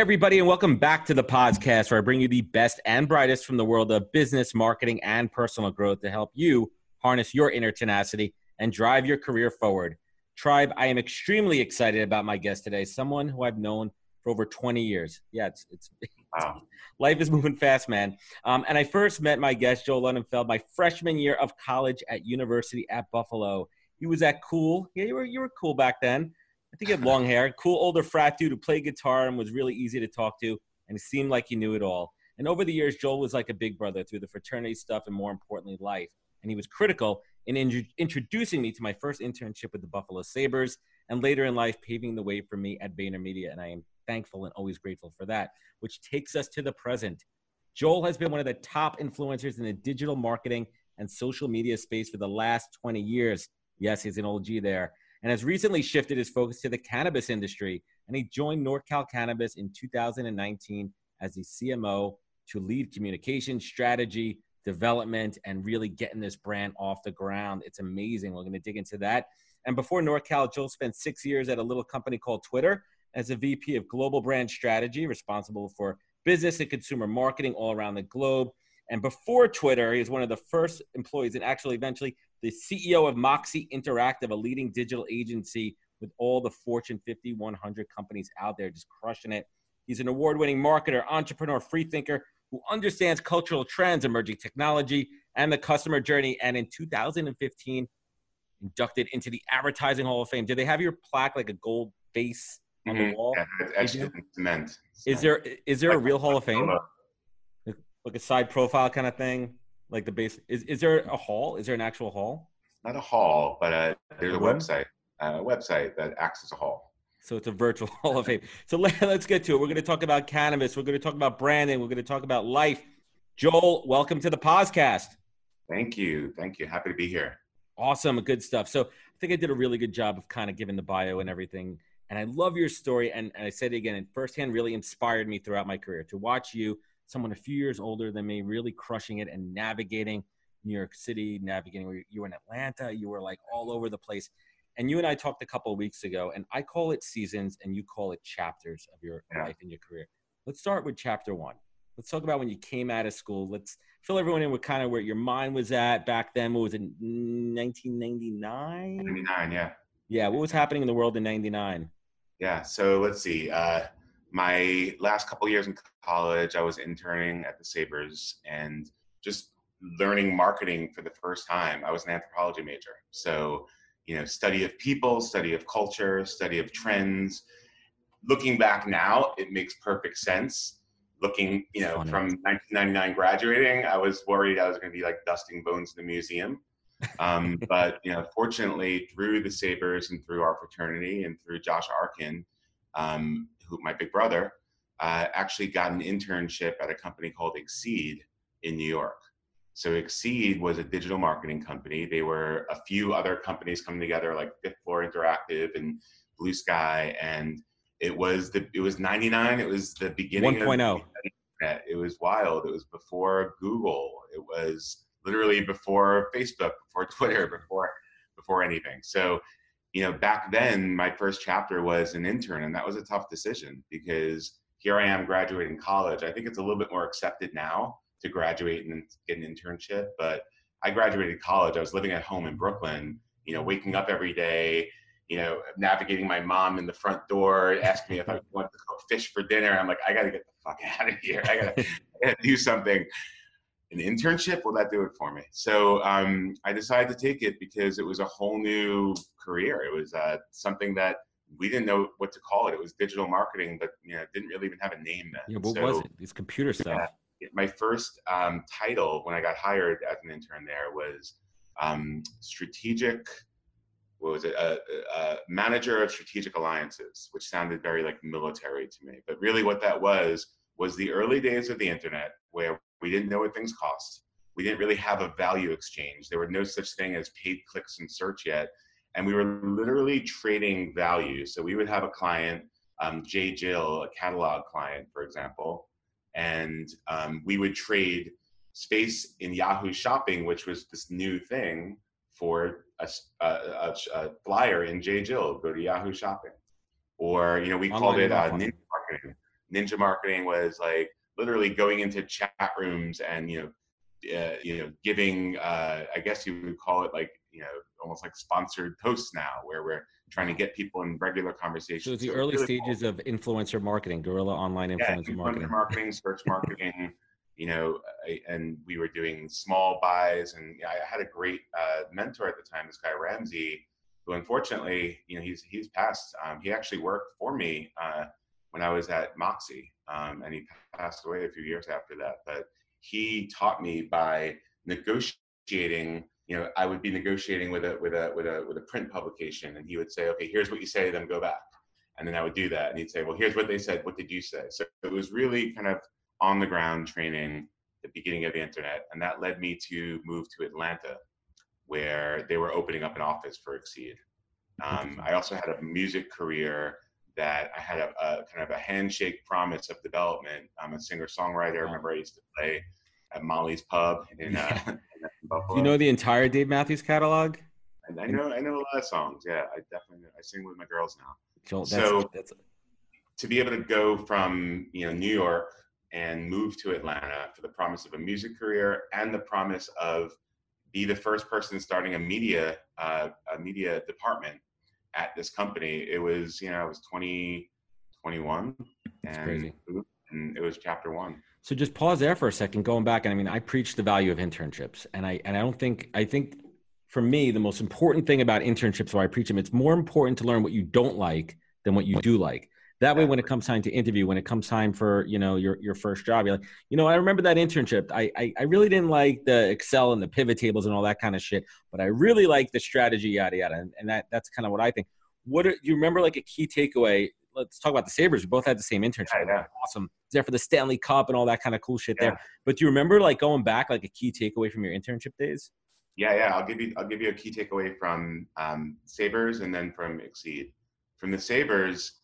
Everybody, and welcome back to the podcast where I bring you the best and brightest from the world of business, marketing, and personal growth to help you harness your inner tenacity and drive your career forward. Tribe, I am extremely excited about my guest today, someone who I've known for over 20 years. Yeah, it's, it's, wow. life is moving fast, man. Um, and I first met my guest, Joel Lunenfeld, my freshman year of college at University at Buffalo. He was at cool. Yeah, you were, you were cool back then. I think he had long hair, cool older frat dude who played guitar and was really easy to talk to, and it seemed like he knew it all. And over the years, Joel was like a big brother through the fraternity stuff and more importantly, life. And he was critical in in- introducing me to my first internship with the Buffalo Sabres and later in life paving the way for me at VaynerMedia. And I am thankful and always grateful for that, which takes us to the present. Joel has been one of the top influencers in the digital marketing and social media space for the last 20 years. Yes, he's an OG there and has recently shifted his focus to the cannabis industry. And he joined NorCal Cannabis in 2019 as the CMO to lead communication strategy, development, and really getting this brand off the ground. It's amazing. We're going to dig into that. And before NorCal, Joel spent six years at a little company called Twitter as a VP of global brand strategy, responsible for business and consumer marketing all around the globe. And before Twitter, he was one of the first employees and actually eventually the CEO of Moxie Interactive, a leading digital agency with all the Fortune 50, 100 companies out there, just crushing it. He's an award winning marketer, entrepreneur, free thinker who understands cultural trends, emerging technology, and the customer journey. And in 2015, inducted into the Advertising Hall of Fame. Do they have your plaque like a gold face on mm-hmm. the wall? Yeah, cement. Is there is there a real Hall of Fame? Like a side profile kind of thing? Like the base is is there a hall? Is there an actual hall? Not a hall but uh, there's a website a website that acts as a hall. So it's a virtual hall of fame. So let, us get to it. We're going to talk about cannabis. We're going to talk about branding. We're going to talk about life. Joel welcome to the podcast. Thank you. Thank you. Happy to be here. Awesome. Good stuff. So i think i did a really good job of kind of giving the bio and everything. And i love your story. And, and i said it again and firsthand really inspired me throughout my career to watch you someone a few years older than me, really crushing it and navigating New York City, navigating. You were in Atlanta, you were like all over the place. And you and I talked a couple of weeks ago, and I call it seasons, and you call it chapters of your yeah. life and your career. Let's start with chapter one. Let's talk about when you came out of school. Let's fill everyone in with kind of where your mind was at back then. What was it, 1999? 99, yeah. Yeah, what was happening in the world in 99? Yeah, so let's see. Uh, my last couple years in college, I was interning at the Sabres and just learning marketing for the first time. I was an anthropology major. So, you know, study of people, study of culture, study of trends. Looking back now, it makes perfect sense. Looking, you know, Funny. from 1999 graduating, I was worried I was going to be like dusting bones in the museum. Um, but, you know, fortunately, through the Sabres and through our fraternity and through Josh Arkin, um, who my big brother, uh, actually got an internship at a company called Exceed in New York. So Exceed was a digital marketing company. They were a few other companies coming together, like Fifth Floor Interactive and Blue Sky, and it was the it was 99. It was the beginning 1.0. It was wild. It was before Google. It was literally before Facebook, before Twitter, before before anything. So you know, back then my first chapter was an intern, and that was a tough decision because here I am graduating college. I think it's a little bit more accepted now to graduate and get an internship, but I graduated college. I was living at home in Brooklyn, you know, waking up every day, you know, navigating my mom in the front door, asking me if I want to cook fish for dinner. I'm like, I got to get the fuck out of here. I got to do something an internship? Will that do it for me? So um, i decided to take it because it was a whole new career. It was uh, something that we didn't know what to call it. It was digital marketing but you know didn't really even have a name then. Yeah what so, was it? It's computer stuff. Yeah, my first um, title when i got hired as an intern there was um, strategic what was it? A, a, manager of strategic alliances which sounded very like military to me. But really what that was was the early days of the internet where we didn't know what things cost. We didn't really have a value exchange. There were no such thing as paid clicks and search yet. And we were literally trading value. So we would have a client, um, J. Jill, a catalog client, for example, and um, we would trade space in Yahoo Shopping, which was this new thing for a, a, a flyer in J. Jill. Go to Yahoo Shopping, or you know we Online called it uh, ninja marketing. Ninja marketing was like literally going into chat rooms and you know uh, you know, giving, uh, I guess you would call it like, you know, almost like sponsored posts now, where we're trying to get people in regular conversations. So it's the so early really stages cool. of influencer marketing, guerrilla online influencer yeah, marketing, marketing, search marketing. you know, and we were doing small buys, and I had a great uh, mentor at the time, this guy Ramsey, who unfortunately, you know, he's he's passed. Um, he actually worked for me uh, when I was at Moxie, um, and he passed away a few years after that. But he taught me by negotiating you know i would be negotiating with a with a with a with a print publication and he would say okay here's what you say then go back. And then i would do that and he'd say well here's what they said what did you say? So it was really kind of on the ground training the beginning of the internet and that led me to move to atlanta where they were opening up an office for exceed. Um, i also had a music career that I had a, a, kind of a handshake promise of development. I'm a singer songwriter. I remember I used to play at Molly's Pub in, uh, in Buffalo. You know the entire Dave Matthews catalog? And I know I know a lot of songs. Yeah, I definitely I sing with my girls now. Cool. That's, so that's... to be able to go from you know New York and move to Atlanta for the promise of a music career and the promise of be the first person starting a media uh, a media department at this company. It was, you know, I was 20, 21 and, and it was chapter one. So just pause there for a second, going back. And I mean, I preach the value of internships and I, and I don't think, I think for me, the most important thing about internships where I preach them, it's more important to learn what you don't like than what you do like. That way, when it comes time to interview, when it comes time for you know your your first job, you're like, you know, I remember that internship. I, I I, really didn't like the Excel and the pivot tables and all that kind of shit, but I really like the strategy, yada yada. And, and that that's kind of what I think. What do you remember? Like a key takeaway. Let's talk about the Sabres. We both had the same internship. Yeah, awesome. There for the Stanley Cup and all that kind of cool shit yeah. there. But do you remember like going back, like a key takeaway from your internship days? Yeah, yeah. I'll give you I'll give you a key takeaway from um, Sabres and then from Exceed. From the Sabres,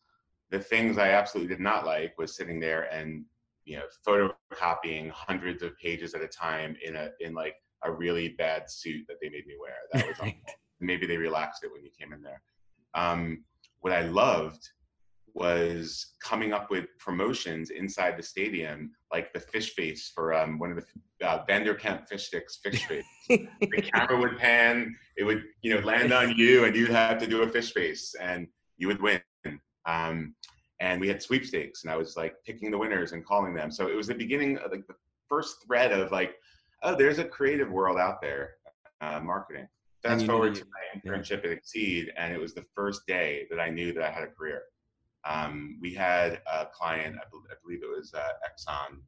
the things I absolutely did not like was sitting there and you know photocopying hundreds of pages at a time in a in like a really bad suit that they made me wear. That was maybe they relaxed it when you came in there. Um, what I loved was coming up with promotions inside the stadium, like the fish face for um, one of the uh, Van de Kamp fish sticks, fish face. the camera would pan, it would you know land on you, and you'd have to do a fish face, and you would win. Um, and we had sweepstakes, and I was like picking the winners and calling them. So it was the beginning, of, like the first thread of like, oh, there's a creative world out there, uh, marketing. Fast forward to my internship yeah. at Exceed, and it was the first day that I knew that I had a career. Um, we had a client, I, I believe it was uh, Exxon.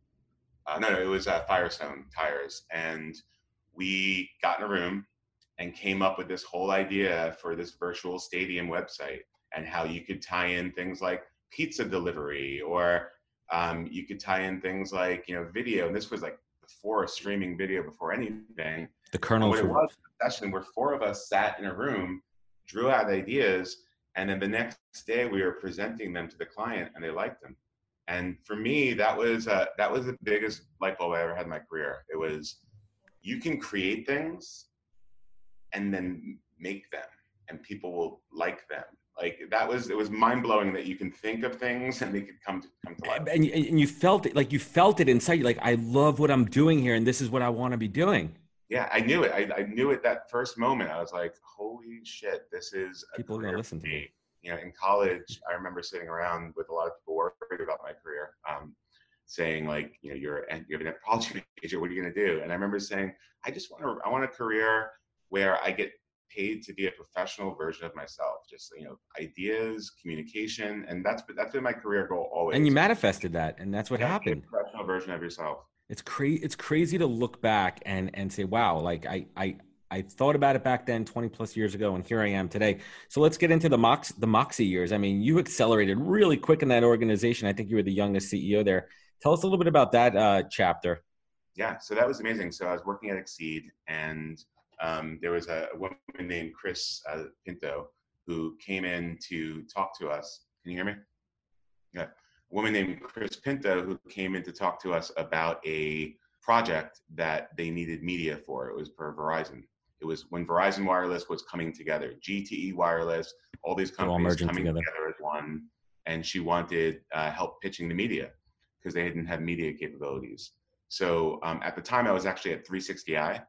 Uh, no, no, it was uh, Firestone Tires, and we got in a room and came up with this whole idea for this virtual stadium website and how you could tie in things like pizza delivery or um, you could tie in things like you know video and this was like before streaming video before anything. The kernel what it was a session where four of us sat in a room drew out ideas and then the next day we were presenting them to the client and they liked them. And for me that was uh, that was the biggest light bulb i ever had in my career. It was you can create things and then make them and people will like them like that was it was mind blowing that you can think of things and they could come to come to life. And, and you felt it like you felt it inside you. Like I love what I'm doing here, and this is what I want to be doing. Yeah, I knew it. I, I knew it that first moment. I was like, "Holy shit, this is people are gonna listen to me." You know, in college, I remember sitting around with a lot of people worried about my career, um, saying like, "You know, you're you have an anthropology major. What are you gonna do?" And I remember saying, "I just want to. I want a career where I get paid to be a professional version of myself. Just you know, ideas, communication, and that's that's been my career goal always. And you manifested that, and that's what yeah, happened. professional version of yourself. It's crazy. It's crazy to look back and and say, wow, like I I. I thought about it back then, 20 plus years ago, and here I am today. So let's get into the Mox, the Moxie years. I mean, you accelerated really quick in that organization. I think you were the youngest CEO there. Tell us a little bit about that uh, chapter. Yeah, so that was amazing. So I was working at Exceed, and um, there was a, woman named Chris uh, Pinto who came in to talk to us. Can you hear me? Yeah, a woman named Chris Pinto who came in to talk to us about a project that they needed media for. It was for Verizon. It was when Verizon Wireless was coming together, GTE Wireless, all these companies all coming together. together. as one. And she wanted uh, help pitching the media because they didn't have media capabilities. So um, at the time, I was actually at 360i.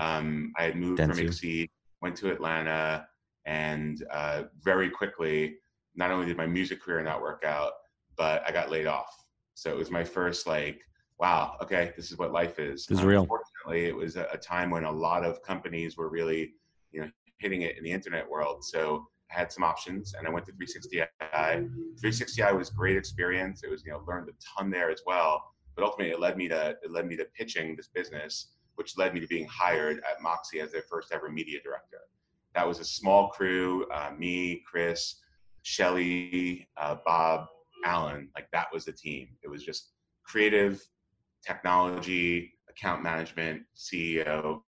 Um, I had moved from Exceed, went to Atlanta, and uh, very quickly, not only did my music career not work out, but I got laid off. So it was my first like, wow, okay, this is what life is. This is real. Unfortunately, it was a, a time when a lot of companies were really, you know, hitting it in the internet world. So I had some options, and I went to 360i. 360i was great experience. It was, you know, learned a ton there as well but ultimately it led me to it led me to pitching this business, which led me to being hired at Moxie as their first ever media director. That was a small crew, uh, me, Chris, Shelly, uh, Bob, Alan. Like that was the team. It was just creative, technology, account management, CEO,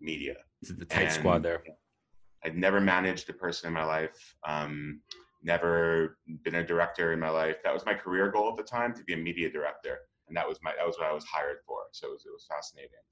media. It's the tight and squad there. I'd never managed a person in my life. Um, never been a director in my life. That was my career goal at the time to be a media director and that was my that was what I was hired for. So it was, it was fascinating,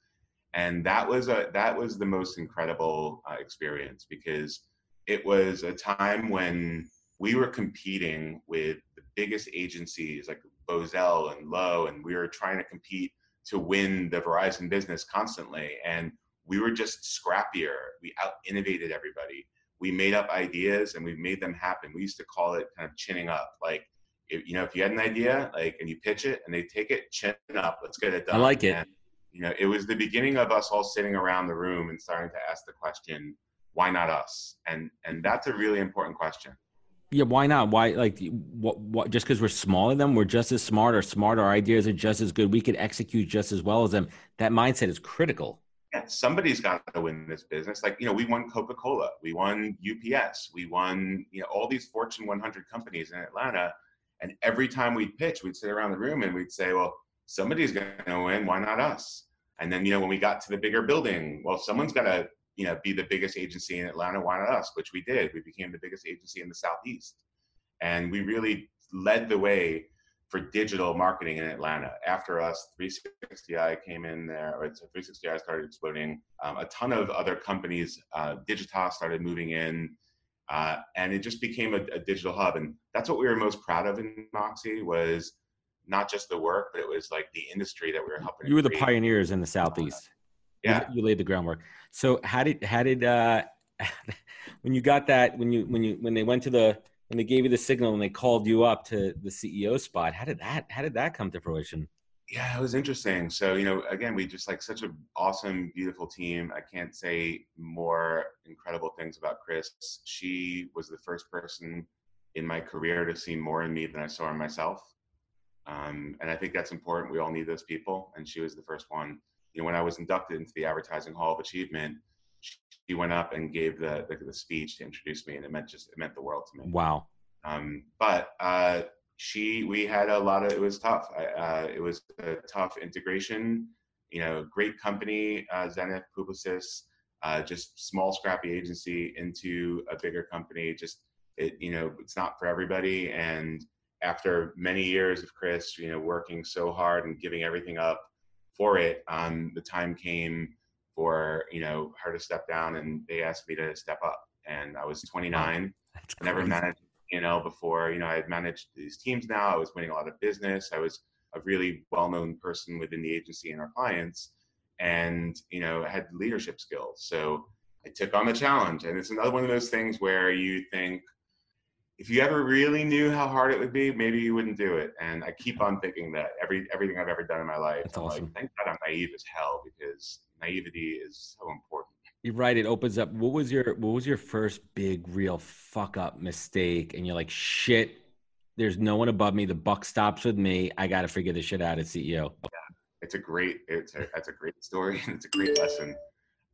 and that was a that was the most incredible uh, experience because it was a time when we were competing with the biggest agencies like Bozell and Lowe, and we were trying to compete to win the Verizon business constantly, and we were just scrappier. We out innovated everybody. We made up ideas and we made them happen. We used to call it kind of chinning up, like if, you know, if you had an idea, like, and you pitch it and they take it, chin up, let's get it done. I like it. And, you know, it was the beginning of us all sitting around the room and starting to ask the question, why not us? And, and that's a really important question. Yeah, why not? Why like what? What? Just because we're smaller than them, we're just as smart or smart. Our ideas are just as good. We could execute just as well as them. That mindset is critical. Yeah, somebody's got to win this business. Like you know, we won Coca Cola, we won UPS, we won you know all these Fortune 100 companies in Atlanta, and every time we'd pitch, we'd sit around the room and we'd say, well, somebody's going to win. Why not us? And then, you know, when we got to the bigger building, well, someone's got to, you know, be the biggest agency in Atlanta. Why not us? Which we did. We became the biggest agency in the Southeast. And we really led the way for digital marketing in Atlanta. After us, 360i came in there, or 360i started exploding. Um, a ton of other companies, uh, Digitas started moving in. Uh, and it just became a, a, digital hub and that's what we were most proud of in moxie was not just the work but it was like the industry that we were helping you were the pioneers in the southeast yeah you, you, laid the groundwork so how did how did uh when you got that when you when you when they went to the when they gave you the signal and they called you up to the ceo spot how did that how did that come to fruition yeah, it was interesting. So, you know, again, we just like such an awesome, beautiful team. I can't say more incredible things about Chris. She was the first person in my career to see more in me than I saw in myself. Um, and I think that's important. We all need those people. And she was the first one. You know, when I was inducted into the Advertising Hall of Achievement, she went up and gave the, the, the speech to introduce me, and it meant just it meant the world to me. Wow. Um, but uh, she we had a lot of it was tough uh, it was a tough integration you know great company uh, zenith publicis uh, just small scrappy agency into a bigger company just it you know it's not for everybody and after many years of chris you know working so hard and giving everything up for it um, the time came for you know her to step down and they asked me to step up and i was 29 never managed you know, before, you know, I had managed these teams now. I was winning a lot of business. I was a really well-known person within the agency and our clients and, you know, I had leadership skills. So I took on the challenge. And it's another one of those things where you think, if you ever really knew how hard it would be, maybe you wouldn't do it. And I keep on thinking that every everything I've ever done in my life, That's I'm awesome. like, thank God I'm naive as hell because naivety is so important. You're right. It opens up. What was your What was your first big, real fuck up mistake? And you're like, shit. There's no one above me. The buck stops with me. I got to figure this shit out as CEO. Yeah, it's a great. It's a, that's a great story and it's a great lesson.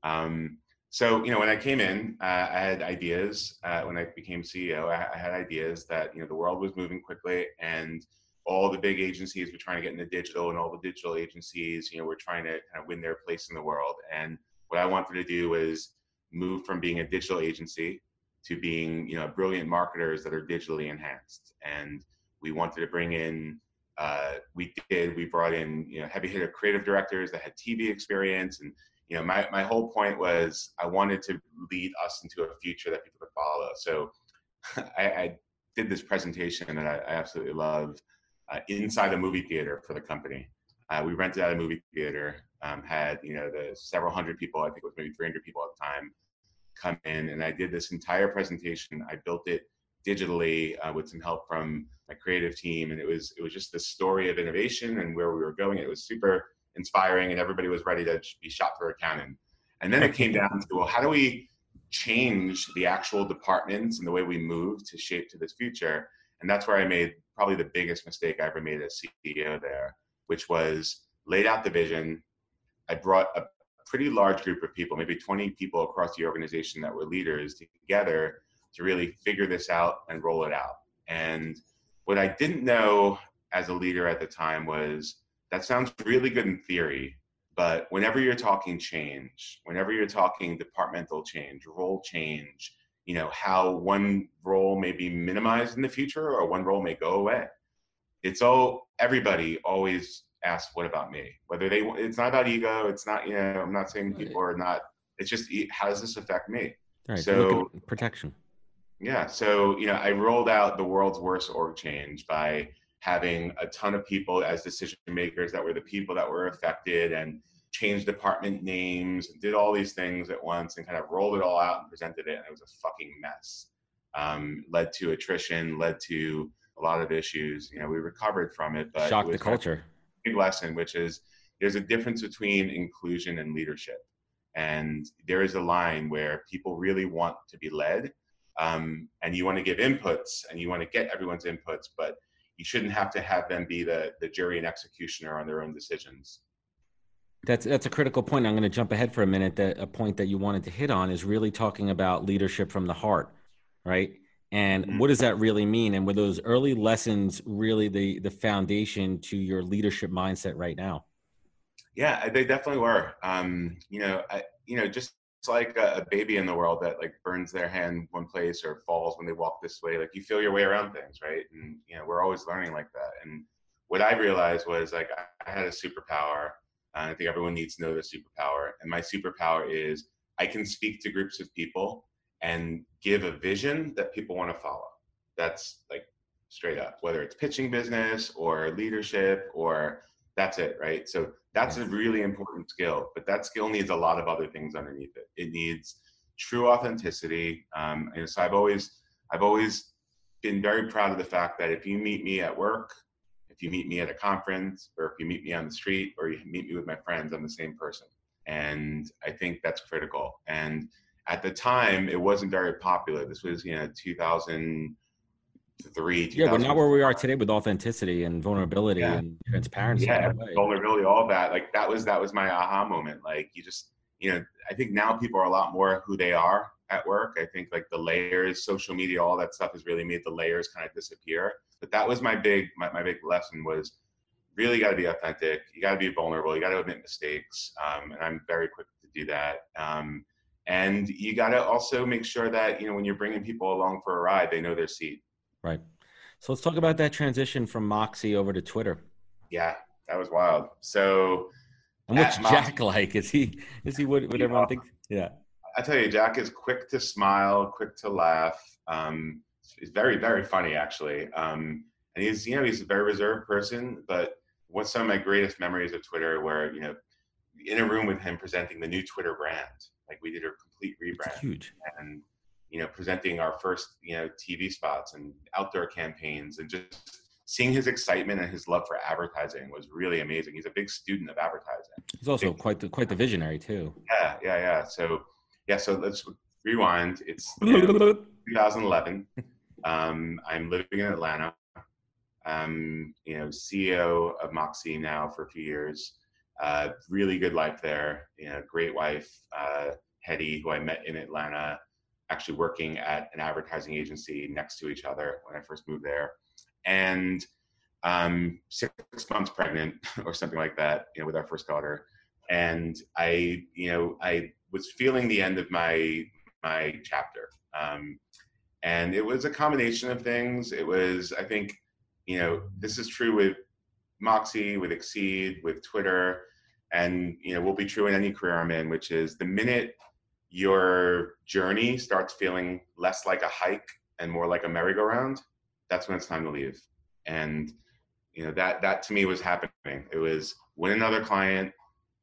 Um, so you know, when I came in, uh, I had ideas. Uh, when I became CEO, I, I had ideas that you know the world was moving quickly and all the big agencies were trying to get into digital, and all the digital agencies, you know, were trying to kind of win their place in the world. And what I wanted to do was move from being a digital agency to being, you know, brilliant marketers that are digitally enhanced. And we wanted to bring in uh, we did we brought in you know heavy hitter creative directors that had tv experience and you know my, my whole point was i wanted to lead us into a future that people could follow. So i, I did this presentation that i, I absolutely love uh, inside a movie theater for the company. Uh, we rented out a movie theater um, had you know the several hundred people i think it was maybe 300 people at the time come in and i did this entire presentation. I built it digitally uh, with some help from my creative team and it was it was just the story of innovation and where we were going. It was super inspiring and everybody was ready to be shot for a cannon and then it came down to well how do we change the actual departments and the way we move to shape to this future? And that's where i made probably the biggest mistake i ever made as ceo there which was laid out the vision. I brought a pretty large group of people maybe 20 people across the organization that were leaders together to really figure this out and roll it out. And what I didn't know as a leader at the time was that sounds really good in theory, but whenever you're talking change, whenever you're talking departmental change, role change, you know, how one role may be minimized in the future or one role may go away. It's all everybody always asks, what about me? Whether they, it's not about ego. It's not, you know, I'm not saying people are not, it's just, how does this affect me? Right. So protection. Yeah. So, you know, I rolled out the world's worst org change by having a ton of people as decision makers that were the people that were affected and changed department names and did all these things at once and kind of rolled it all out and presented it. And it was a fucking mess. Um, led to attrition, led to a lot of issues. You know, we recovered from it, but shocked the culture. Big lesson, which is there's a difference between inclusion and leadership. And there is a line where people really want to be led um, and you want to give inputs and you want to get everyone's inputs, but you shouldn't have to have them be the, the jury and executioner on their own decisions. That's that's a critical point. I'm going to jump ahead for a minute. That a point that you wanted to hit on is really talking about leadership from the heart, right? And mm-hmm. what does that really mean? And were those early lessons really the the foundation to your leadership mindset right now? Yeah, they definitely were. Um, you know, I, you know, just it's like a, a, baby in the world that like burns their hand one place or falls when they walk this way. Like you feel your way around things, right? And you know, we're always learning like that. And what I realized was like I had a superpower. Uh, and I think everyone needs to know the superpower. And my superpower is I can speak to groups of people and give a vision that people want to follow. That's like straight up, whether it's pitching business or leadership or that's it, right? So that's a really important skill, but that skill needs a lot of other things underneath it. It needs true authenticity. Um, and so I've always, I've always been very proud of the fact that if you meet me at work, if you meet me at a conference, or if you meet me on the street, or you meet me with my friends, I'm the same person. And I think that's critical. And at the time, it wasn't very popular. This was, you know, 2000 three. Yeah, but not where we are today with authenticity and vulnerability yeah. and transparency. Yeah, vulnerability, all that. Like that was that was my aha moment. Like you just, you know, I think now people are a lot more who they are at work. I think like the layers, social media, all that stuff has really made the layers kind of disappear. But that was my big my, my big lesson was really got to be authentic. You got to be vulnerable. You got to admit mistakes. Um, and I'm very quick to do that. Um, and you got to also make sure that you know when you're bringing people along for a ride, they know their seat. Right. So let's talk about that transition from Moxie over to Twitter. Yeah, that was wild. So, and what's Jack like? Is he is he what, what everyone thinks? Yeah. I tell you, Jack is quick to smile, quick to laugh. Um, he's very very funny actually. Um, and he's you know he's a very reserved person, but what's some of my greatest memories of Twitter where you know in a room with him presenting the new Twitter brand, like we did a complete rebrand. huge. And you know, presenting our first, you know, TV spots and outdoor campaigns and just seeing his excitement and his love for advertising was really amazing. He's a big student of advertising. He's also big, quite the, quite the visionary too. Yeah, yeah, yeah. So, yeah, so let's rewind. It's you know, 2011. Um, I'm living in Atlanta. I'm, you know, CEO of Moxie now for a few years. Uh, really good life there. You know, great wife, uh, Hetty, who I met in Atlanta actually working at an advertising agency next to each other when I first moved there. And um, six months pregnant or something like that, you know, with our first daughter. And I, you know, I was feeling the end of my my chapter. Um, and it was a combination of things. It was, I think, you know, this is true with Moxie, with Exceed, with Twitter, and you know, will be true in any career I'm in, which is the minute your journey starts feeling less like a hike and more like a merry-go-round, that's when it's time to leave. And you know that that to me was happening. It was win another client,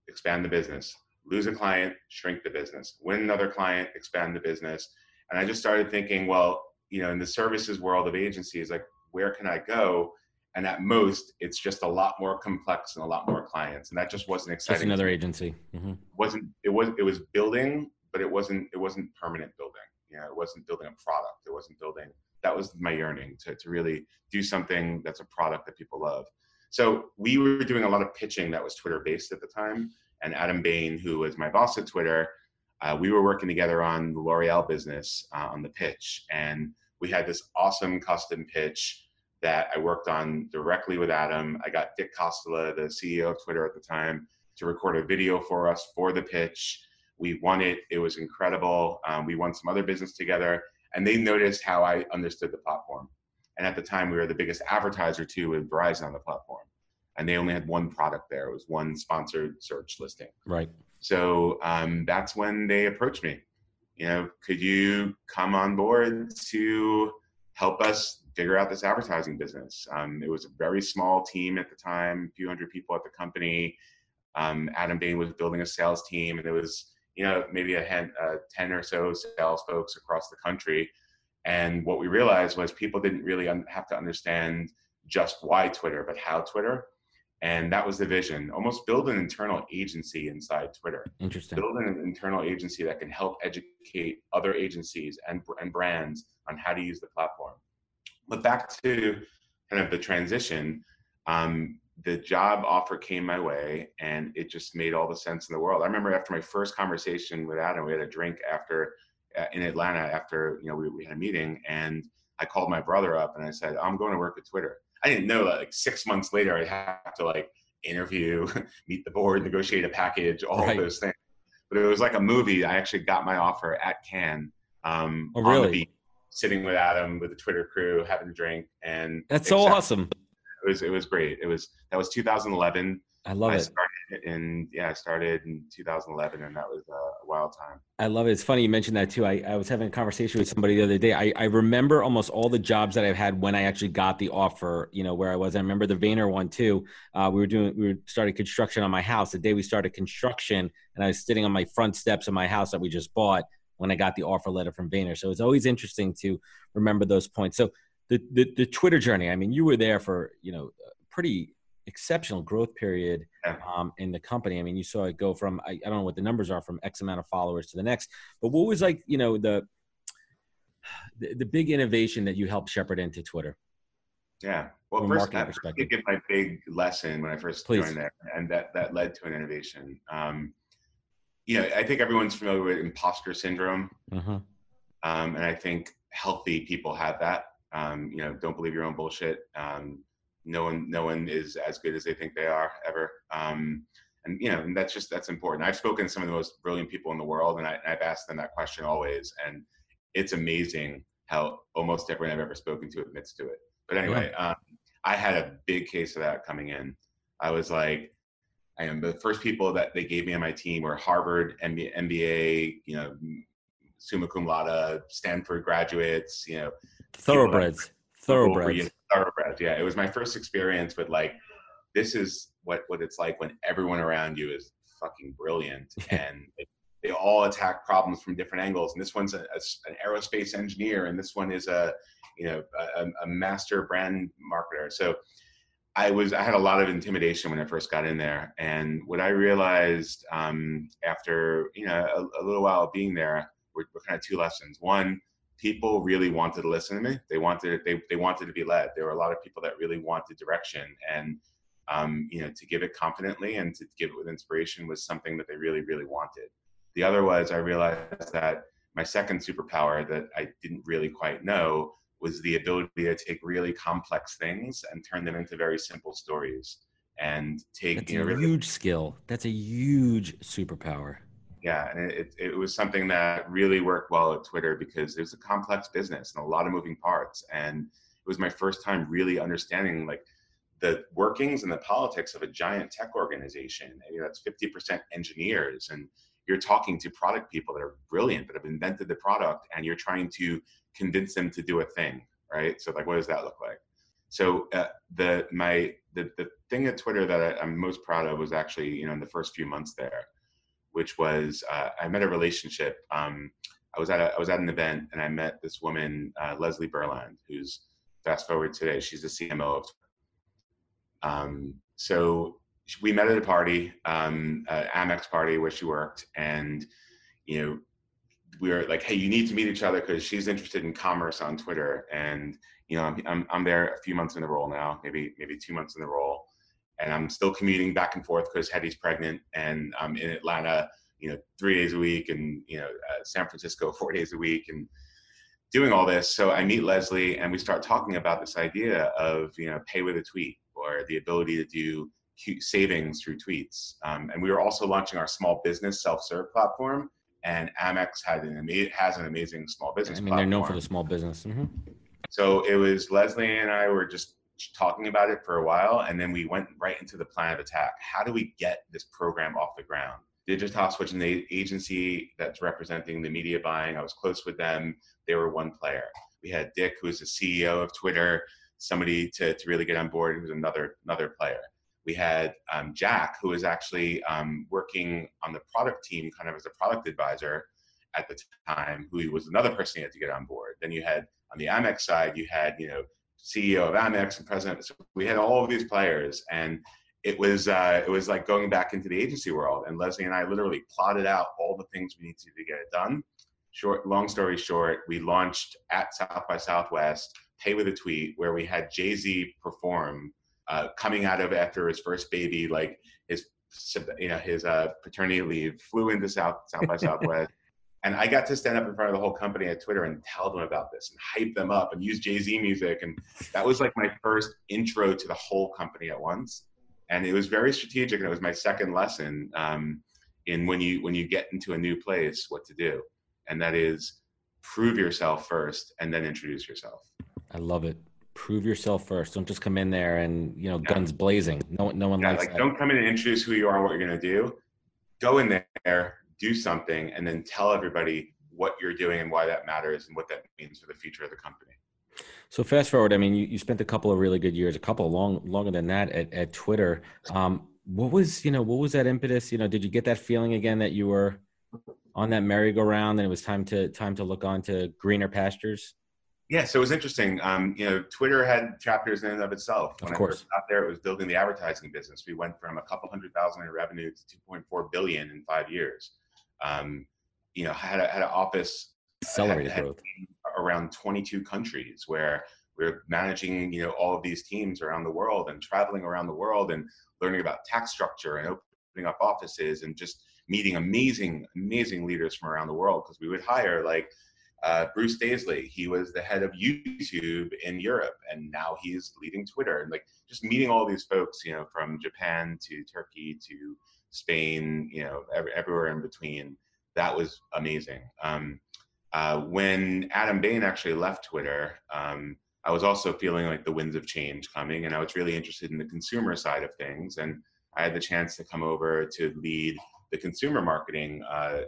expand the business. Lose a client, shrink the business. Win another client, expand the business. And I just started thinking, well, you know, in the services world of agencies, like where can I go? And at most, it's just a lot more complex and a lot more clients, and that just wasn't exciting. Just another agency. Mm-hmm. wasn't it was it was building, but it wasn't it wasn't permanent building. You know, it wasn't building a product. It wasn't building. That was my yearning to to really do something that's a product that people love. So we were doing a lot of pitching that was Twitter based at the time, and Adam Bain, who was my boss at Twitter, uh, we were working together on the L'Oreal business uh, on the pitch, and we had this awesome custom pitch that I worked on directly with Adam. I got Dick Costolo, the CEO of Twitter at the time, to record a video for us for the pitch. We won it. It was incredible. Um, we won some other business together, and they noticed how I understood the platform. And at the time, we were the biggest advertiser too with Verizon on the platform, and they only had one product there. It was one sponsored search listing. Right. So um, that's when they approached me. You know, could you come on board to help us figure out this advertising business. Um, it was a very small team at the time, a few hundred people at the company. Um, Adam Bain was building a sales team, and there was you know maybe a hen, uh, ten or so sales folks across the country. And what we realized was people didn't really un- have to understand just why Twitter, but how Twitter. And that was the vision. Almost build an internal agency inside Twitter. Interesting. Build an internal agency that can help educate other agencies and, and brands on how to use the platform. But back to kind of the transition, um, the job offer came my way and it just made all the sense in the world. I remember after my first conversation with Adam, we had a drink after uh, in Atlanta after, you know, we, we had a meeting and I called my brother up and I said, I'm going to work at Twitter. I didn't know that like six months later I'd have to like interview, meet the board, negotiate a package, all right. those things. But it was like a movie. I actually got my offer at Cannes. Um, oh, really? sitting with Adam with the Twitter crew, having a drink, and that's so awesome. It was it was great. It was that was 2011. I love I it. Started in yeah, I started in 2011, and that was a wild time. I love it. It's funny you mentioned that too. I, I was having a conversation with somebody the other day. I, I remember almost all the jobs that I've had when I actually got the offer. You know where I was. I remember the Vayner one too. Uh, we were doing we were started construction on my house. The day we started construction, and I was sitting on my front steps of my house that we just bought when I got the offer letter from Vayner. So it's always interesting to remember those points. So the, the, the Twitter journey, I mean, you were there for, you know, pretty exceptional growth period um, in the company. I mean, you saw it go from, I, I don't know what the numbers are from X amount of followers to the next, but what was like, you know, the, the, the big innovation that you helped shepherd into Twitter? Yeah. Well, first, I think it's my big lesson when I first Please. joined there, and that that led to an innovation. Um, you know, I think everyone's familiar with imposter syndrome. Uh-huh. Um, and I think healthy people have that. Um, you know, don't believe your own bullshit. Um, no one, no one is as good as they think they are ever. Um, and you know, and that's just that's important. I've spoken to some of the most brilliant people in the world, and I, have asked them that question always, and it's amazing how almost everyone I've ever spoken to admits to it. But anyway, yeah. um, I had a big case of that coming in. I was like, I am the first people that they gave me on my team were Harvard MBA, you know, summa cum laude, Stanford graduates, you know, thoroughbreds, thoroughbreds, thoroughbreds. Yeah, it was my first experience with like, this is what what it's like when everyone around you is fucking brilliant and they, they all attack problems from different angles. And this one's a, a, an aerospace engineer, and this one is a you know a, a master brand marketer. So I was I had a lot of intimidation when I first got in there, and what I realized um, after you know a, a, little while being there were, were, kind of two lessons. One, people really wanted to listen to me. They wanted they they wanted to be led. There were a lot of people that really wanted direction, and um, you know to give it confidently and to give it with inspiration was something that they really really wanted. The other was I realized that my second superpower that I didn't really quite know was the ability to take really complex things and turn them into very simple stories and take That's you know, a really, huge skill. That's a huge superpower. Yeah and it, it was something that really worked well at twitter because it was a complex business and a lot of moving parts and it was my first time really understanding like the workings and the politics of a giant tech organization. You know, that's 50% engineers and you're talking to product people that are brilliant that have invented the product and you're trying to convince them to do a thing right? So like what does that look like? So uh, the my the, the thing at twitter that I, i'm most proud of was actually you know in the first few months there which was uh, I met a relationship. Um, I was at a, I was at an event and I met this woman, uh, Leslie Berland, who's fast forward today. She's the CMO of. Um, so we met at a party, um, uh, Amex party where she worked, and you know we were like, hey, you need to meet each other because she's interested in commerce on Twitter, and you know I'm, I'm I'm there a few months in the role now, maybe maybe two months in the role and I'm still commuting back and forth because Hetty's pregnant, and I'm in Atlanta, you know, three days a week, and you know, uh, San Francisco four days a week, and doing all this. So I meet Leslie, and we start talking about this idea of you know, pay with a tweet or the ability to do savings through tweets. Um, and we were also launching our small business self-serve platform, and Amex had an ama- has an amazing small business. I mean, platform. they're known for the small business. Mm-hmm. So it was Leslie and I were just talking about it for a while, and then we went right into the plan of attack. How do we get this program off the ground? Digitas, which is an agency that's representing the media buying, I was close with them. They were one player. We had Dick, who is the CEO of Twitter, somebody to, to really get on board, who's another another player. We had um, Jack, who was actually um, working on the product team, kind of as a product advisor at the time, who was another person you had to get on board. Then you had on the Amex side, you had you know CEO of Amex and president. So we had all of these players, and it was uh, it was like going back into the agency world. And Leslie and I literally plotted out all the things we needed to, to get it done. Short, long story short, we launched at South by Southwest, Pay with a Tweet, where we had Jay Z perform, uh, coming out of after his first baby, like his you know his uh, paternity leave, flew into South South by Southwest. And I got to stand up in front of the whole company at Twitter and tell them about this and hype them up and use Jay Z music. And that was like my first intro to the whole company at once. And it was very strategic. And it was my second lesson um, in when you when you get into a new place, what to do, and that is prove yourself first and then introduce yourself. I love it. Prove yourself first. Don't just come in there and you know yeah. guns blazing. No, no one yeah, likes like that. don't come in and introduce who you are and what you're going to do. Go in there, do something and then tell everybody what you're doing and why that matters and what that means for the future of the company. So fast forward, I mean, you, you spent a couple of really good years, a couple long longer than that at, at Twitter. Um, what was you know what was that impetus? You know, did you get that feeling again that you were on that merry-go-round and it was time to time to look on to greener pastures? Yeah, so it was interesting. Um, you know, Twitter had chapters in and of itself. When of course. I first got there, it was building the advertising business. We went from a couple hundred thousand in revenue to 2.4 billion in five years um, you know, had a, had an office accelerated had, growth around 22 countries where we're managing, you know, all of these teams around the world and traveling around the world and learning about tax structure and opening up offices and just meeting amazing, amazing leaders from around the world because we would hire like uh, Bruce Daisley. He was the head of YouTube in Europe, and now he's leading Twitter. And like just meeting all these folks, you know, from Japan to Turkey to Spain, you know, every, everywhere in between. That was amazing. Um, uh, when Adam Bain actually left Twitter, um, I was also feeling like the winds of change coming, and I was really interested in the consumer side of things. And I had the chance to come over to lead the consumer marketing, uh,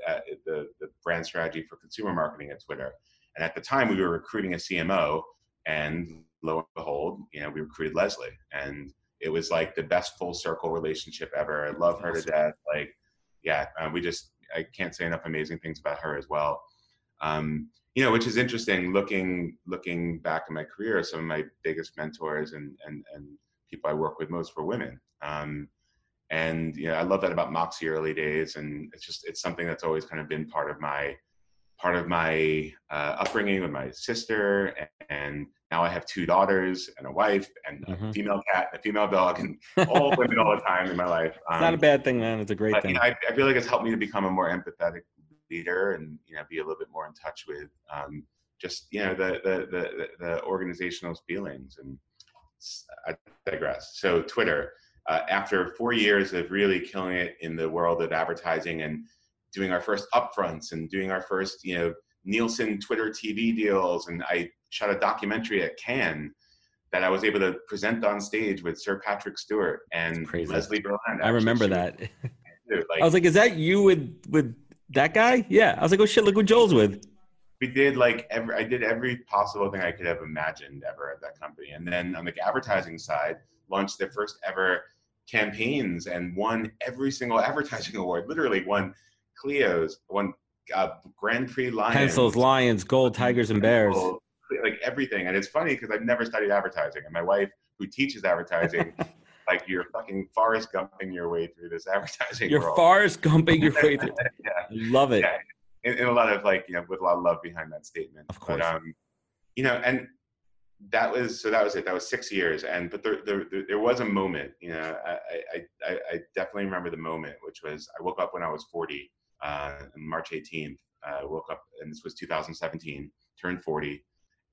the, the brand strategy for consumer marketing at Twitter. And at the time, we were recruiting a CMO, and lo and behold, you know, we recruited Leslie, and it was like the best full circle relationship ever. I love her to death. Like, yeah, uh, we just I can't say enough amazing things about her as well. Um, you know, which is interesting. Looking looking back in my career, some of my biggest mentors and and and people I work with most were women. Um, and you know, I love that about Moxie early days, and it's just it's something that's always kind of been part of my part of my uh, upbringing with my sister and now I have two daughters and a wife and mm-hmm. a female cat and a female dog and all women all the time in my life. Um, it's not a um, bad thing, man. It's a great but, thing. You know, I, I, feel like it's helped me to become a more empathetic leader and you know be a little bit more in touch with um, just you know the the the, the organizational feelings and I digress. So Twitter, uh, after four years of really killing it in the world of advertising and doing our first upfronts and doing our first you know Nielsen Twitter TV deals, and I shot a documentary at Cannes that I was able to present on stage with Sir Patrick Stewart and Leslie Berland. I remember that. Like, I was like, "Is that you with with that guy?" Yeah. I was like, "Oh shit! Look what Joel's with." We did like every. I did every possible thing I could have imagined ever at that company, and then on the advertising side, launched their first ever campaigns and won every single advertising award. Literally won Clio's, won uh, Grand Prix Lions, pencils, lions, gold, tigers, and bears. Like everything, and it's funny because I've never studied advertising, and my wife, who teaches advertising, like you're fucking Forrest Gumping your way through this advertising. You're world. Forrest Gumping your way through. yeah, love it. Yeah. A lot of like you know, with a lot of love behind that statement. Of course. But, um, you know, and that was so that was it. That was six years, and but there there, there was a moment. You know, I, I I definitely remember the moment, which was I woke up when I was 40, uh, March 18th. I uh, woke up, and this was 2017. Turned 40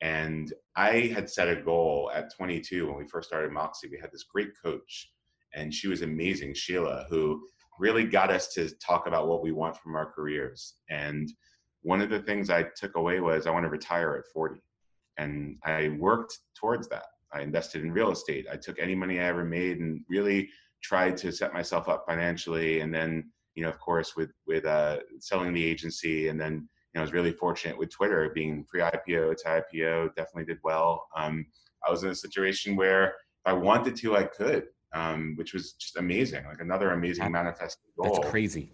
and I had set a goal at 22 when we first started Moxie. We had this great coach, and she was amazing, Sheila, who really got us to talk about what we want from our careers. And one of the things I took away was I want to retire at 40. And I worked towards that. I invested in real estate. I took any money I ever made and really tried to set myself up financially. And then, you know, of course, with with uh, selling the agency and then you know, I was really fortunate with Twitter being pre-IPO to IPO, definitely did well. Um, I was in a situation where if I wanted to, I could, um, which was just amazing, like another amazing manifest goal. That's crazy.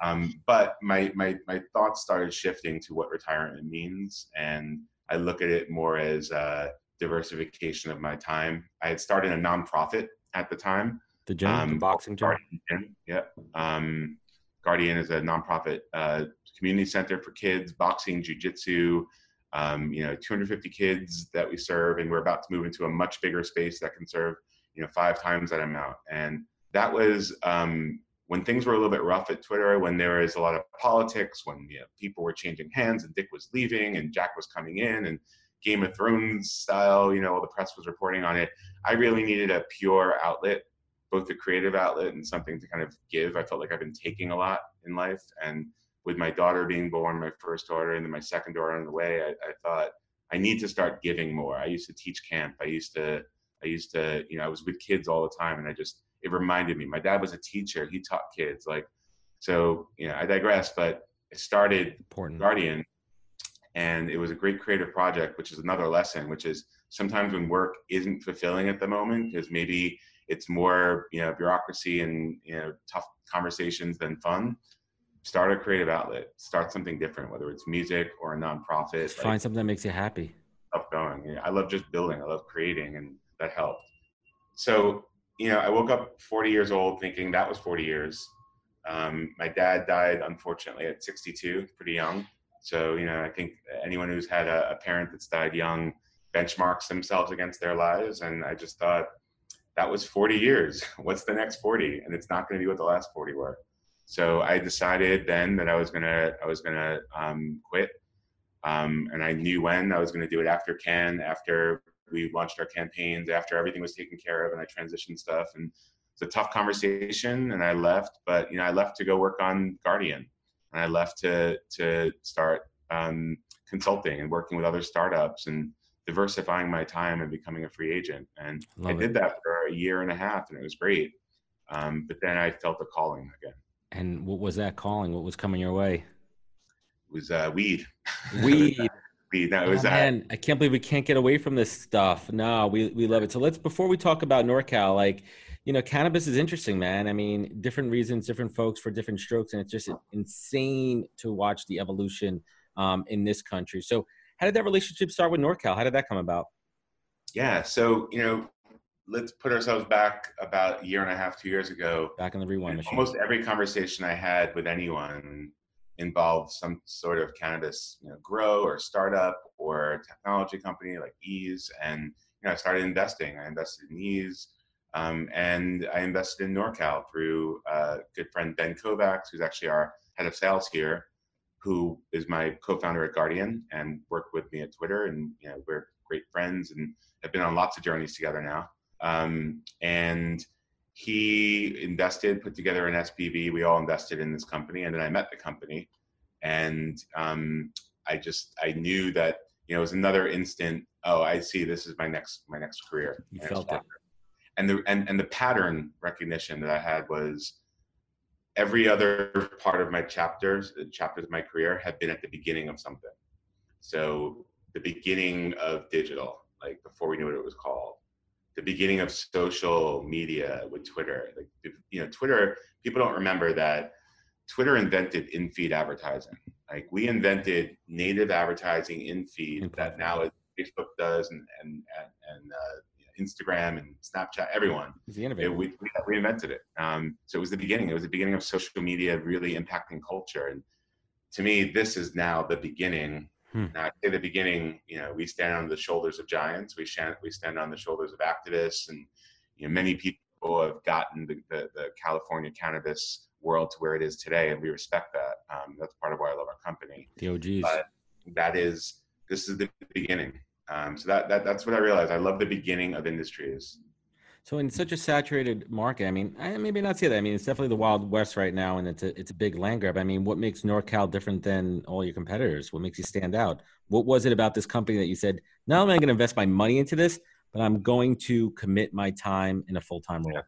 Um, but my, my, my thoughts started shifting to what retirement means. And I look at it more as a diversification of my time. I had started a nonprofit at the time. The gym, um, the boxing gym. gym. Yeah. Um, Guardian is a nonprofit uh, community center for kids, boxing, jujitsu. Um, you know, 250 kids that we serve, and we're about to move into a much bigger space that can serve, you know, five times that amount. And that was um, when things were a little bit rough at Twitter, when there was a lot of politics, when you know, people were changing hands, and Dick was leaving, and Jack was coming in, and Game of Thrones style, you know, all the press was reporting on it. I really needed a pure outlet both a creative outlet and something to kind of give. I felt like I've been taking a lot in life. And with my daughter being born, my first daughter, and then my second daughter on the way, I, I thought I need to start giving more. I used to teach camp. I used to, I used to, you know, I was with kids all the time, and I just it reminded me. My dad was a teacher. He taught kids. Like, so you know, I digress. But it started Important. Guardian, and it was a great creative project, which is another lesson, which is sometimes when work isn't fulfilling at the moment, because maybe it's more you know bureaucracy and you know tough conversations than fun. Start a creative outlet. Start something different whether it's music or a nonprofit like, find something that makes you happy. Stuff going. Yeah, i love just building. I love creating and that helped. So you know i woke up 40 years old thinking that was 40 years. Um, my dad died unfortunately at 62 pretty young. So you know i think anyone who's had a, a parent that's died young benchmarks themselves against their lives and i just thought that was 40 years. What's the next 40? And it's not going to be what the last 40 were. So I decided then that I was gonna I was gonna um, quit, um, and I knew when I was gonna do it after Cannes, after we launched our campaigns, after everything was taken care of, and I transitioned stuff. And it's a tough conversation, and I left. But you know, I left to go work on Guardian, and I left to to start um, consulting and working with other startups and diversifying my time and becoming a free agent. And Love I did that for a year and a half, and it was great. Um, but then I felt a calling again. And what was that calling? What was coming your way? It was uh, weed. Weed. weed. No, it was. Oh, man, I can't believe we can't get away from this stuff. No, we we love it. So let's before we talk about NorCal, like you know, cannabis is interesting, man. I mean, different reasons, different folks for different strokes, and it's just insane to watch the evolution um, in this country. So how did that relationship start with NorCal? How did that come about? Yeah, so you know, let's put ourselves back about a year and a half, two years ago. Back in the rewind machine. Almost every conversation I had with anyone involved some sort of cannabis, you know, grow or startup or technology company like Eaze. and you know, I started investing. I invested in Eaze, um, and I invested in NorCal through a good friend Ben Kovacs, who's actually our head of sales here. Who is my co-founder at Guardian and worked with me at Twitter, and you know we're great friends and have been on lots of journeys together now. Um, and he invested, put together an SPV. We all invested in this company, and then I met the company, and um, I just I knew that you know it was another instant. Oh, I see. This is my next my next career. You felt it. And the and, and the pattern recognition that I had was every other part of my chapters, the chapters of my career, have been at the beginning of something. So the beginning of digital, like before we knew what it was called, the beginning of social media with Twitter. Like you know, Twitter. People don't remember that Twitter invented in-feed advertising. Like we invented native advertising in feed that now Facebook does, and and and, and uh, Instagram and Snapchat, everyone. It, we, we invented it. Um, so it was the beginning. It was the beginning of social media really impacting culture. And to me, this is now the beginning. Hmm. Now, I say the beginning, you know, we stand on the shoulders of giants. We stand, we stand on the shoulders of activists. And, you know, many people have gotten the, the, the California cannabis world to where it is today. And we respect that. Um, that's part of why I love our company. The OGs. But that is, this is the beginning. Um, so that, that that's what I realized. I love the beginning of industries. So in such a saturated market, I mean, I maybe not say that. I mean, it's definitely the wild west right now, and it's a it's a big land grab. I mean, what makes NorCal different than all your competitors? What makes you stand out? What was it about this company that you said, not only am I going to invest my money into this, but I'm going to commit my time in a full time role?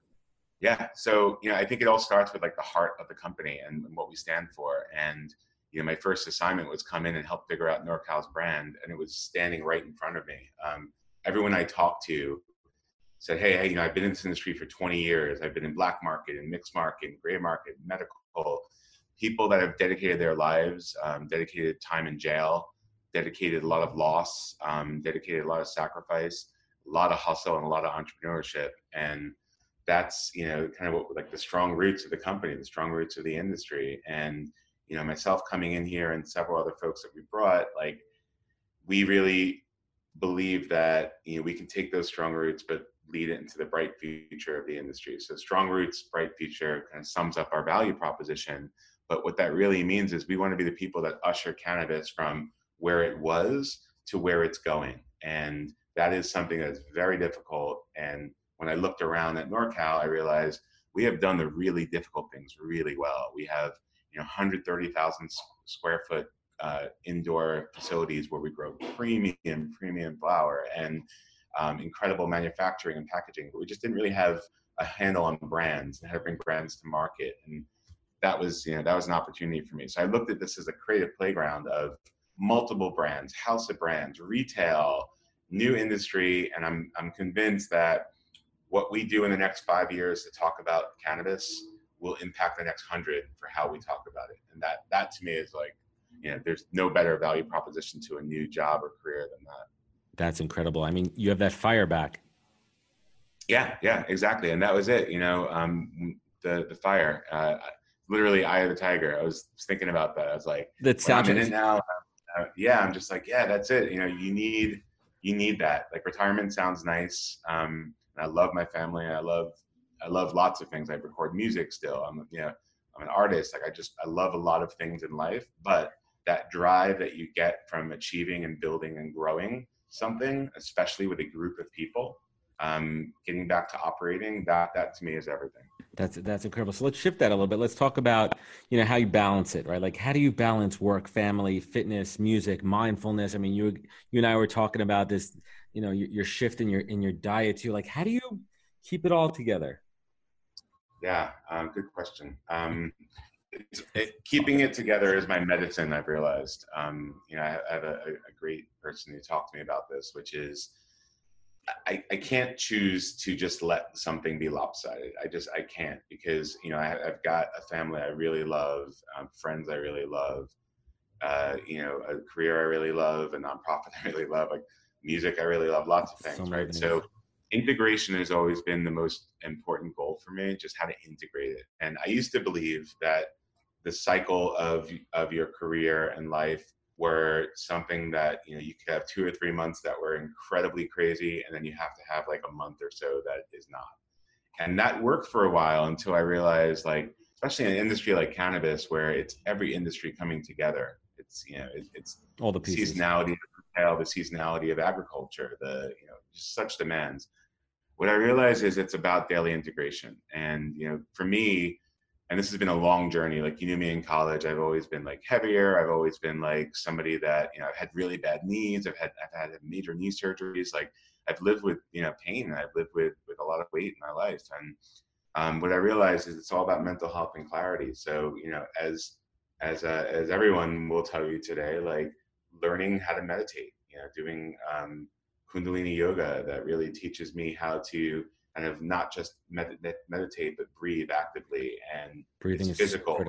Yeah. So you know, I think it all starts with like the heart of the company and what we stand for, and you know, my first assignment was come in and help figure out NorCal's brand, and it was standing right in front of me. Um, everyone I talked to said, "Hey, you know, I've been in this industry for 20 years. I've been in black market, and mixed market, gray market, medical. People that have dedicated their lives, um, dedicated time in jail, dedicated a lot of loss, um, dedicated a lot of sacrifice, a lot of hustle, and a lot of entrepreneurship, and that's you know kind of what like the strong roots of the company, the strong roots of the industry, and you know, myself coming in here and several other folks that we brought, like we really believe that you know we can take those strong roots but lead it into the bright future of the industry. So strong roots, bright future kind of sums up our value proposition. But what that really means is we want to be the people that usher cannabis from where it was to where it's going. And that is something that's very difficult. And when I looked around at NorCal, I realized we have done the really difficult things really well. We have you know 130,000 square foot uh, indoor facilities where we grow premium premium flower and um, incredible manufacturing and packaging, but we just didn't really have a handle on brands and how to bring brands to market. And that was you know that was an opportunity for me. So I looked at this as a creative playground of multiple brands, house of brands, retail, new industry, and I'm I'm convinced that what we do in the next five years to talk about cannabis will impact the next hundred for how we talk about it. And that that to me is like, you know, there's no better value proposition to a new job or career than that. That's incredible. I mean, you have that fire back. Yeah, yeah, exactly. And that was it. You know, um, the the fire. Uh, literally, eye of the tiger. I was thinking about that. I was like, that sounds. I'm in it now. Uh, yeah, I'm just like, yeah, that's it. You know, you need you need that. Like retirement sounds nice. Um, I love my family. I love I love lots of things. I record music still. I'm you know I'm an artist. Like I just I love a lot of things in life, but that drive that you get from achieving and building and growing something, especially with a group of people, um, getting back to operating that that to me is everything. That's that's incredible. So let's shift that a little bit. Let's talk about you know how you balance it, right? Like how do you balance work, family, fitness, music, mindfulness? I mean, you you and I were talking about this. You know, your, your shift in your in your diet too. Like, how do you keep it all together? Yeah, um, good question. Um, it, keeping it together is my medicine. I've realized. Um, you know, I, I have a, a, great person who talked to me about this, which is I, I can't choose to just let something be lopsided. I just I can't because you know I, have got a family I really love, um, friends I really love, uh, you know, a career I really love, a nonprofit I really love, like music I really love, lots of things, so right? So integration has always been the most important goal for me just how to integrate it and i used to believe that the cycle of of your career and life were something that you know you could have two or three months that were incredibly crazy and then you have to have like a month or so that is not and that worked for a while until i realized like especially in an industry like cannabis where it's every industry coming together It's you know, it, it's all the pieces. seasonality of retail, the seasonality of agriculture, the you know, just such demands. What I realize is it's about daily integration, and you know, for me, and this has been a long journey. Like you knew me in college, I've always been like heavier. I've always been like somebody that you know I've had really bad knees. I've had I've had major knee surgeries. Like I've lived with you know pain I've lived with with a lot of weight in my life. And um, what I realized is it's all about mental health and clarity. So you know as as uh, as everyone will tell you today, like learning how to meditate. You know, doing um, Kundalini yoga that really teaches me how to kind of not just med- meditate but breathe actively and breathing it's physical.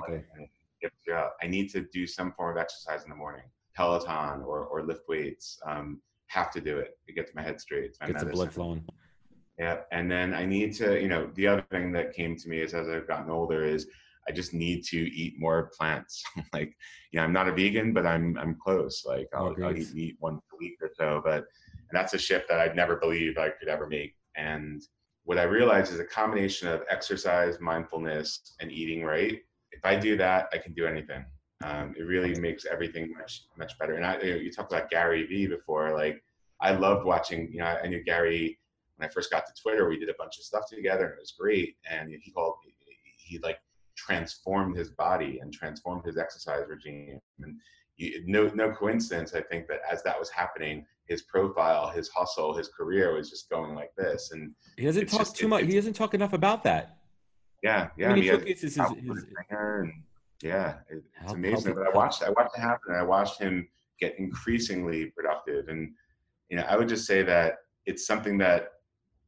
Yeah, I need to do some form of exercise in the morning, Peloton or or lift weights. Um, have to do it. It gets my head straight. It's my Gets the blood flowing. Yeah, and then I need to, you know, the other thing that came to me is as I've gotten older is I just need to eat more plants. like, you know, I'm not a vegan, but I'm I'm close. Like, I'll, oh, I'll eat meat once a week or so. But and that's a shift that I'd never believed I could ever make. And what I realized is a combination of exercise, mindfulness, and eating right. If I do that, I can do anything. Um, it really makes everything much much better. And I, you, know, you talked about Gary Vee before. Like I loved watching. You know, I knew Gary when I first got to Twitter. We did a bunch of stuff together, and it was great. And he called he like transformed his body and transformed his exercise regime. And you, no no coincidence. I think that as that was happening, his profile, his hustle, his career was just going like this. And he doesn't talk just, too it, much. He doesn't talk enough about that. Yeah, yeah. I mean, he his, his, his, and yeah, it, it's amazing. But I watched, I watched it happen. I watched him get increasingly productive, and you know, I would just say that it's something that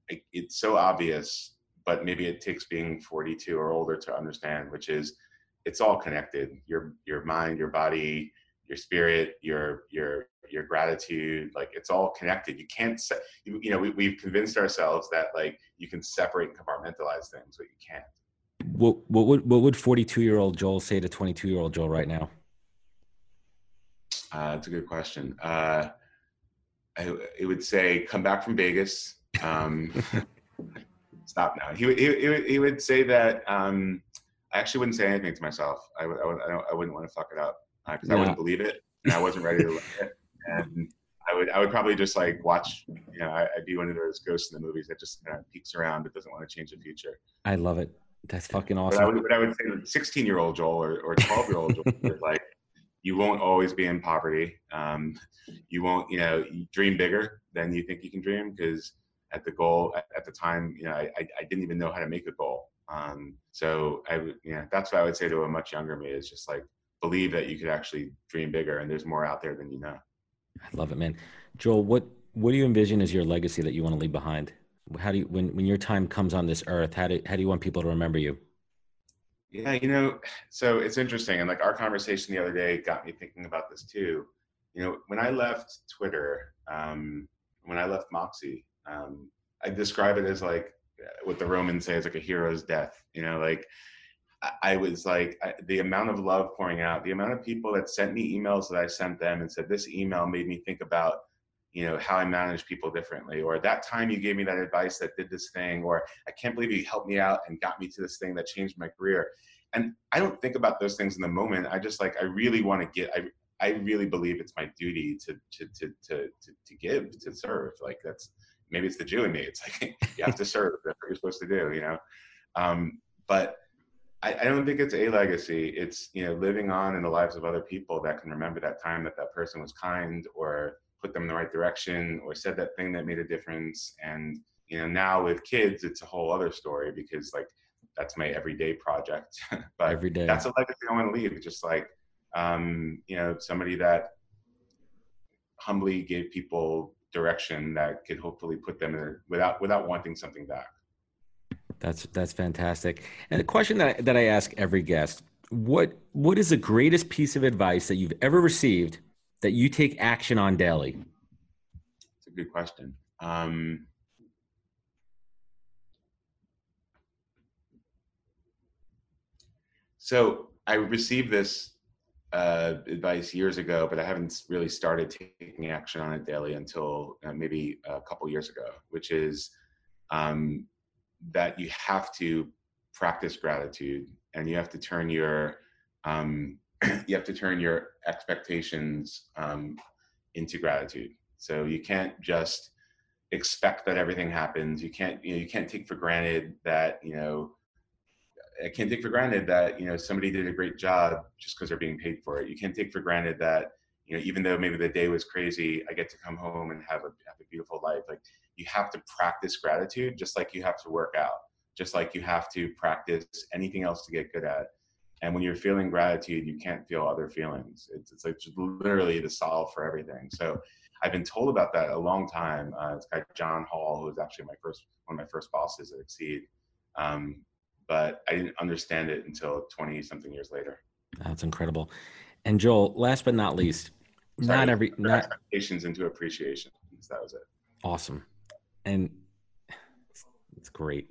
it, it's so obvious, but maybe it takes being 42 or older to understand, which is it's all connected. Your your mind, your body, your spirit, your your your gratitude, like it's all connected. You can't, se- you, you know, we, we've convinced ourselves that like you can separate and compartmentalize things, but you can't. What what would what would 42 year old Joel say to 22 year old Joel right now? Uh, that's a good question. Uh, I, it would say, come back from Vegas. Um, stop now. He, he, he, would, say that um, I actually wouldn't say anything to myself. I, would, I, would, I wouldn't want to fuck it up because uh, I wouldn't believe it and I wasn't ready to learn it. And I would I would probably just like watch. You know, I, would be one of those ghosts in the movies that just kind of peeks around but doesn't want to change the future. I love it. That's fucking awesome. But I would, but I would say 16 year old Joel or, or 12 year old Joel like, you won't always be in poverty. Um, you won't, you know, you dream bigger than you think you can dream because at the goal at, at the time, you know, I, I, didn't even know how to make a goal. Um, so I, would, you know, that's what I would say to a much younger me is just like believe that you could actually dream bigger and there's more out there than you know. I love it, man. Joel, what, what do you envision as your legacy that you want to leave behind? how do you when when your time comes on this earth how do how do you want people to remember you yeah you know so it's interesting and like our conversation the other day got me thinking about this too you know when i left twitter um, when i left moxie um, i describe it as like what the romans say is like a hero's death you know like I was like I, the amount of love pouring out, the amount of people that sent me emails that I sent them and said this email made me think about you know how i manage people differently or that time you gave me that advice that did this thing or i can't believe you helped me out and got me to this thing that changed my career. And i don't think about those things in the moment. I just like i really want to get i i really believe it's my duty to to to to to, to give to serve. Like that's maybe it's the jew in me. It's like you have to serve. That's what you're supposed to do you know? Um, but I, I don't think it's a legacy. It's you know living on in the lives of other people that can remember that time that that person was kind or put them in the right direction or said that thing that made a difference. And you know now with kids it's a whole other story because like that's my everyday project. But every day. that's a legacy i want to leave. Just like um, you know somebody that humbly gave people direction that could hopefully put them in without without wanting something back that's that's fantastic and the question that I, that I ask every guest what what is the greatest piece of advice that you've ever received that you take action on daily? It's a good question. Um, so I received this uh, advice years ago, but I haven't really started taking action on it daily until uh, maybe a couple years ago, which is um, that you have to practice gratitude and you have to turn your um, you have to turn your expectations um, into gratitude. So you can't just expect that everything happens. You can't, you know, you can't take for granted that, you know, I can't take for granted that, you know, somebody did a great job just because they're being paid for it. You can't take for granted that, you know, even though maybe the day was crazy, I get to come home and have a, have a beautiful life. Like you have to practice gratitude just like you have to work out, just like you have to practice anything else to get good at. And when you're feeling gratitude, you can't feel other feelings. It's, it's like just literally the solve for everything. So I've been told about that a long time. Uh, this guy John Hall, who was actually my first one of my first bosses at Exceed, um, but I didn't understand it until 20 something years later. That's incredible. And Joel, last but not least, Sorry, not every not expectations into appreciation. That was it. Awesome, and it's great.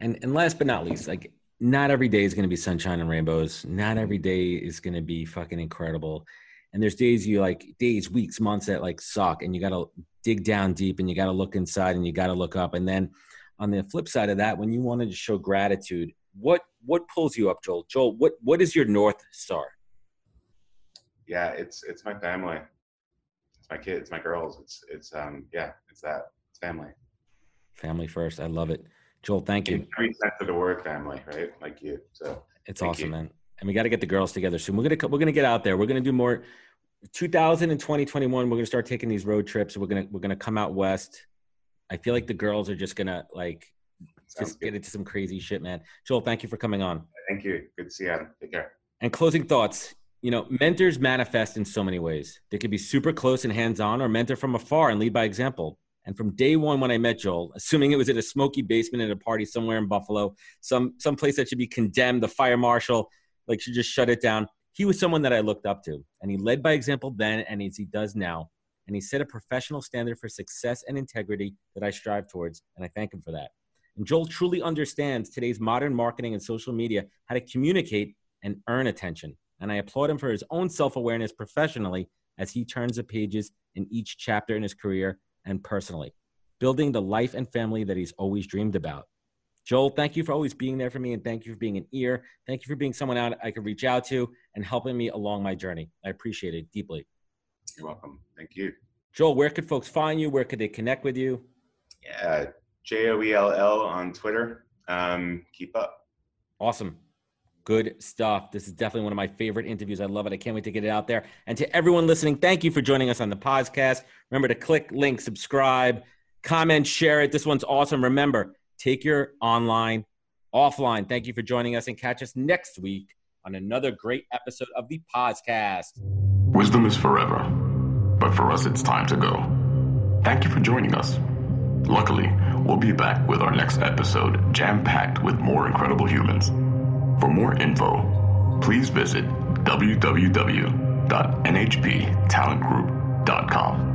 And and last but not least, like not every day is going to be sunshine and rainbows. Not every day is going to be fucking incredible. And there's days you like days, weeks, months that like suck, and you got to dig down deep, and you got to look inside, and you got to look up. And then on the flip side of that, when you wanted to show gratitude, what what pulls you up, Joel? Joel, what what is your north star? Yeah, it's it's my family, it's my kids, my girls. It's it's um yeah, it's that it's family. Family first. I love it. Joel, thank you. Every sense of the word family, right? Like you. So it's awesome, you. man. And we got to get the girls together soon. We're gonna we're gonna get out there. We're gonna do more. 2000 and 2021, we're gonna start taking these road trips. We're gonna we're gonna come out west. I feel like the girls are just gonna like Sounds just good. get into some crazy shit, man. Joel, thank you for coming on. Thank you. Good to see you. Take care. And closing thoughts. You know, mentors manifest in so many ways. They could be super close and hands on, or mentor from afar and lead by example. And from day one, when I met Joel, assuming it was at a smoky basement at a party somewhere in Buffalo, some some place that should be condemned, the fire marshal like should just shut it down. He was someone that I looked up to, and he led by example then, and as he does now. And he set a professional standard for success and integrity that I strive towards, and I thank him for that. And Joel truly understands today's modern marketing and social media how to communicate and earn attention. And I applaud him for his own self awareness professionally as he turns the pages in each chapter in his career and personally, building the life and family that he's always dreamed about. Joel, thank you for always being there for me and thank you for being an ear. Thank you for being someone out I could reach out to and helping me along my journey. I appreciate it deeply. You're welcome. Thank you. Joel, where could folks find you? Where could they connect with you? Yeah, J O E L L on Twitter. Um, keep up. Awesome. Good stuff. This is definitely one of my favorite interviews. I love it. I can't wait to get it out there. And to everyone listening, thank you for joining us on the podcast. Remember to click, link, subscribe, comment, share it. This one's awesome. Remember, take your online, offline. Thank you for joining us and catch us next week on another great episode of the podcast. Wisdom is forever, but for us, it's time to go. Thank you for joining us. Luckily, we'll be back with our next episode jam packed with more incredible humans. For more info, please visit www.nhptalentgroup.com.